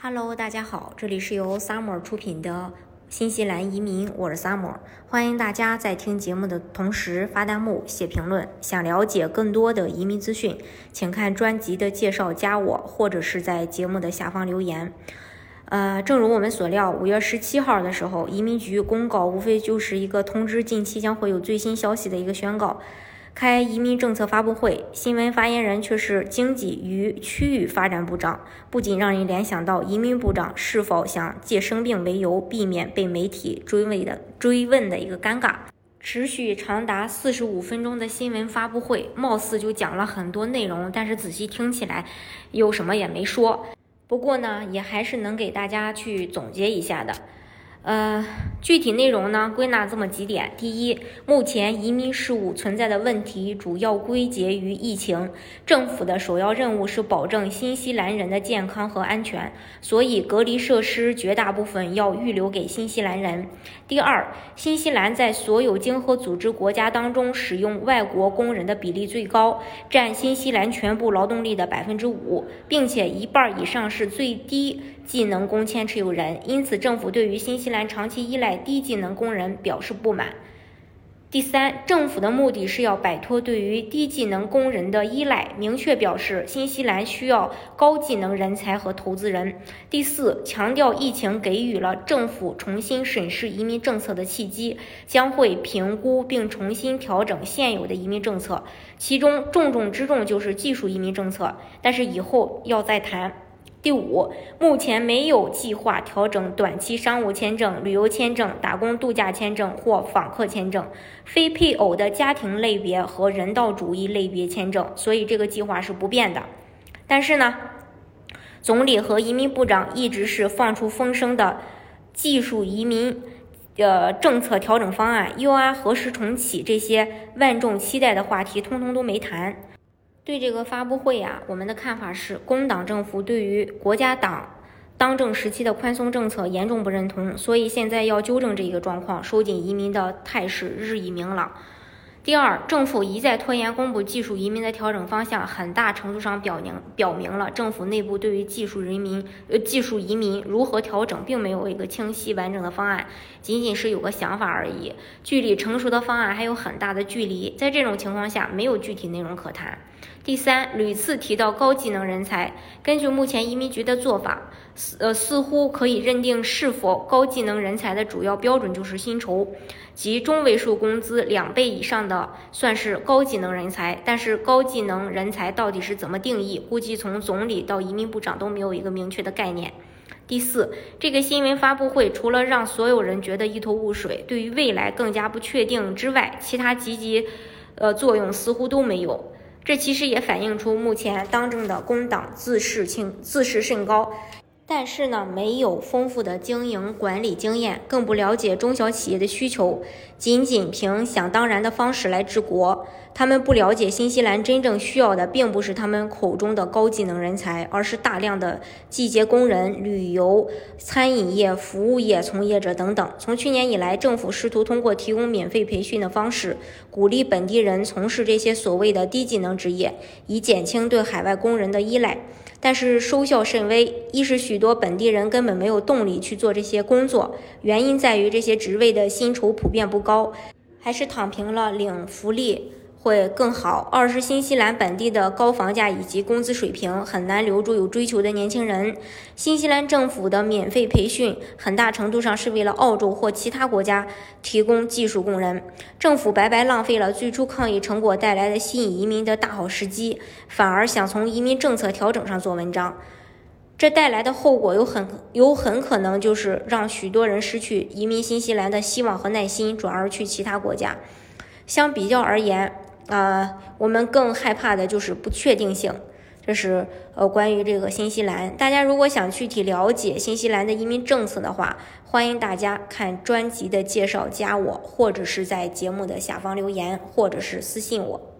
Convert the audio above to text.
Hello，大家好，这里是由 Summer 出品的新西兰移民，我是 Summer，欢迎大家在听节目的同时发弹幕、写评论。想了解更多的移民资讯，请看专辑的介绍，加我，或者是在节目的下方留言。呃，正如我们所料，五月十七号的时候，移民局公告无非就是一个通知，近期将会有最新消息的一个宣告。开移民政策发布会，新闻发言人却是经济与区域发展部长，不仅让人联想到移民部长是否想借生病为由避免被媒体追问的追问的一个尴尬。持续长达四十五分钟的新闻发布会，貌似就讲了很多内容，但是仔细听起来又什么也没说。不过呢，也还是能给大家去总结一下的。呃，具体内容呢，归纳这么几点：第一，目前移民事务存在的问题主要归结于疫情，政府的首要任务是保证新西兰人的健康和安全，所以隔离设施绝大部分要预留给新西兰人。第二，新西兰在所有经合组织国家当中使用外国工人的比例最高，占新西兰全部劳动力的百分之五，并且一半以上是最低技能工签持有人，因此政府对于新西兰。长期依赖低技能工人表示不满。第三，政府的目的是要摆脱对于低技能工人的依赖，明确表示新西兰需要高技能人才和投资人。第四，强调疫情给予了政府重新审视移民政策的契机，将会评估并重新调整现有的移民政策，其中重中之重就是技术移民政策，但是以后要再谈。第五，目前没有计划调整短期商务签证、旅游签证、打工度假签证或访客签证、非配偶的家庭类别和人道主义类别签证，所以这个计划是不变的。但是呢，总理和移民部长一直是放出风声的技术移民呃政策调整方案、U.R. 何时重启这些万众期待的话题，通通都没谈。对这个发布会呀，我们的看法是，工党政府对于国家党当政时期的宽松政策严重不认同，所以现在要纠正这一个状况，收紧移民的态势日益明朗。第二，政府一再拖延公布技术移民的调整方向，很大程度上表明表明了政府内部对于技术人民呃技术移民如何调整，并没有一个清晰完整的方案，仅仅是有个想法而已，距离成熟的方案还有很大的距离。在这种情况下，没有具体内容可谈。第三，屡次提到高技能人才，根据目前移民局的做法，似呃似乎可以认定是否高技能人才的主要标准就是薪酬，及中位数工资两倍以上的算是高技能人才。但是高技能人才到底是怎么定义？估计从总理到移民部长都没有一个明确的概念。第四，这个新闻发布会除了让所有人觉得一头雾水，对于未来更加不确定之外，其他积极呃作用似乎都没有。这其实也反映出目前当政的工党自视清自视甚高。但是呢，没有丰富的经营管理经验，更不了解中小企业的需求，仅仅凭想当然的方式来治国。他们不了解新西兰真正需要的，并不是他们口中的高技能人才，而是大量的季节工人、旅游、餐饮业、服务业从业者等等。从去年以来，政府试图通过提供免费培训的方式，鼓励本地人从事这些所谓的低技能职业，以减轻对海外工人的依赖。但是收效甚微，一是许多本地人根本没有动力去做这些工作，原因在于这些职位的薪酬普遍不高，还是躺平了领福利。会更好。二是新西兰本地的高房价以及工资水平很难留住有追求的年轻人。新西兰政府的免费培训很大程度上是为了澳洲或其他国家提供技术工人。政府白白浪费了最初抗疫成果带来的吸引移民的大好时机，反而想从移民政策调整上做文章。这带来的后果有很有很可能就是让许多人失去移民新西兰的希望和耐心，转而去其他国家。相比较而言。啊，我们更害怕的就是不确定性。这是呃关于这个新西兰。大家如果想具体了解新西兰的移民政策的话，欢迎大家看专辑的介绍，加我，或者是在节目的下方留言，或者是私信我。